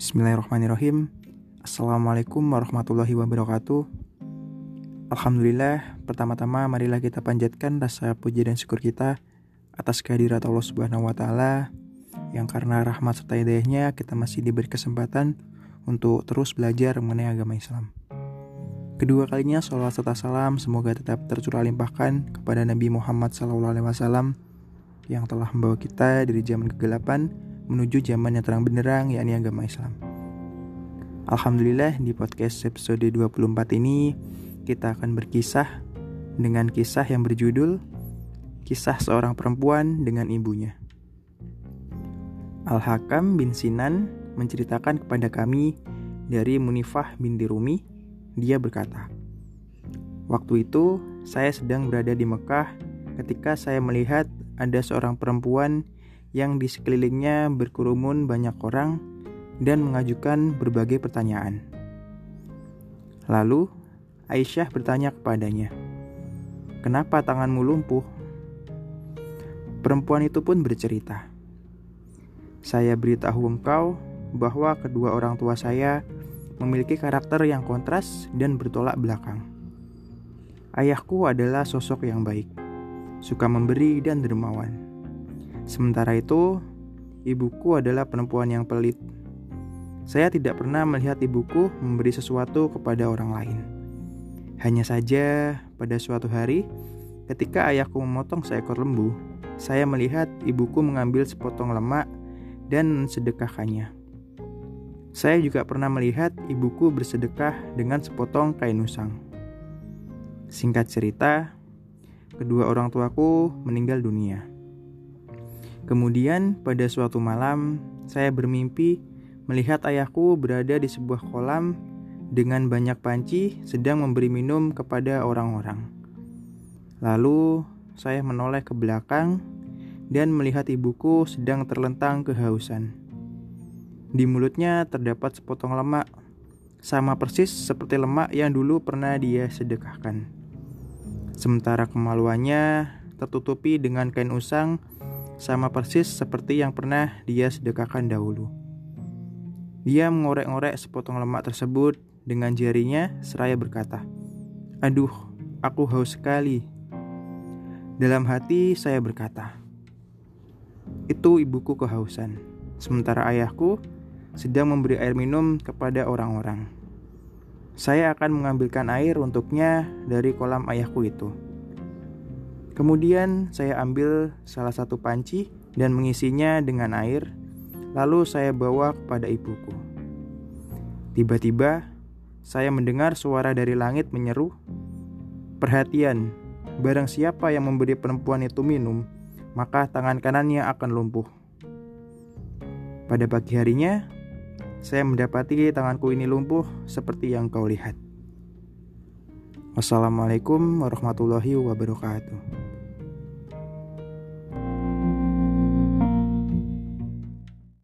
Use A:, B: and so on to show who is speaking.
A: Bismillahirrahmanirrahim. Assalamualaikum warahmatullahi wabarakatuh. Alhamdulillah Pertama-tama marilah kita panjatkan rasa puji dan syukur kita Atas kehadirat Allah subhanahu wa ta'ala Yang karena rahmat serta hidayahnya Kita masih diberi kesempatan Untuk terus belajar mengenai agama Islam. Kedua kalinya sholawat serta salam semoga tetap tercurah limpahkan kepada Nabi Muhammad SAW yang telah membawa kita dari zaman kegelapan menuju zaman yang terang benderang yakni agama Islam. Alhamdulillah di podcast episode 24 ini kita akan berkisah dengan kisah yang berjudul Kisah seorang perempuan dengan ibunya. Al-Hakam bin Sinan menceritakan kepada kami dari Munifah binti Rumi, dia berkata, Waktu itu saya sedang berada di Mekah ketika saya melihat ada seorang perempuan yang di sekelilingnya berkerumun banyak orang dan mengajukan berbagai pertanyaan. Lalu, Aisyah bertanya kepadanya, "Kenapa tanganmu lumpuh?" Perempuan itu pun bercerita, "Saya beritahu engkau bahwa kedua orang tua saya memiliki karakter yang kontras dan bertolak belakang. Ayahku adalah sosok yang baik, suka memberi dan dermawan." Sementara itu, ibuku adalah perempuan yang pelit. Saya tidak pernah melihat ibuku memberi sesuatu kepada orang lain. Hanya saja, pada suatu hari, ketika ayahku memotong seekor lembu, saya melihat ibuku mengambil sepotong lemak dan sedekahkannya. Saya juga pernah melihat ibuku bersedekah dengan sepotong kain usang. Singkat cerita, kedua orang tuaku meninggal dunia. Kemudian pada suatu malam, saya bermimpi melihat ayahku berada di sebuah kolam dengan banyak panci sedang memberi minum kepada orang-orang. Lalu saya menoleh ke belakang dan melihat ibuku sedang terlentang kehausan. Di mulutnya terdapat sepotong lemak, sama persis seperti lemak yang dulu pernah dia sedekahkan. Sementara kemaluannya tertutupi dengan kain usang sama persis seperti yang pernah dia sedekahkan dahulu. Dia mengorek-ngorek sepotong lemak tersebut dengan jarinya seraya berkata, Aduh, aku haus sekali. Dalam hati saya berkata, Itu ibuku kehausan, sementara ayahku sedang memberi air minum kepada orang-orang. Saya akan mengambilkan air untuknya dari kolam ayahku itu. Kemudian saya ambil salah satu panci dan mengisinya dengan air, lalu saya bawa kepada ibuku. Tiba-tiba saya mendengar suara dari langit menyeru, "Perhatian, barang siapa yang memberi perempuan itu minum, maka tangan kanannya akan lumpuh." Pada pagi harinya, saya mendapati tanganku ini lumpuh seperti yang kau lihat. Wassalamualaikum warahmatullahi wabarakatuh.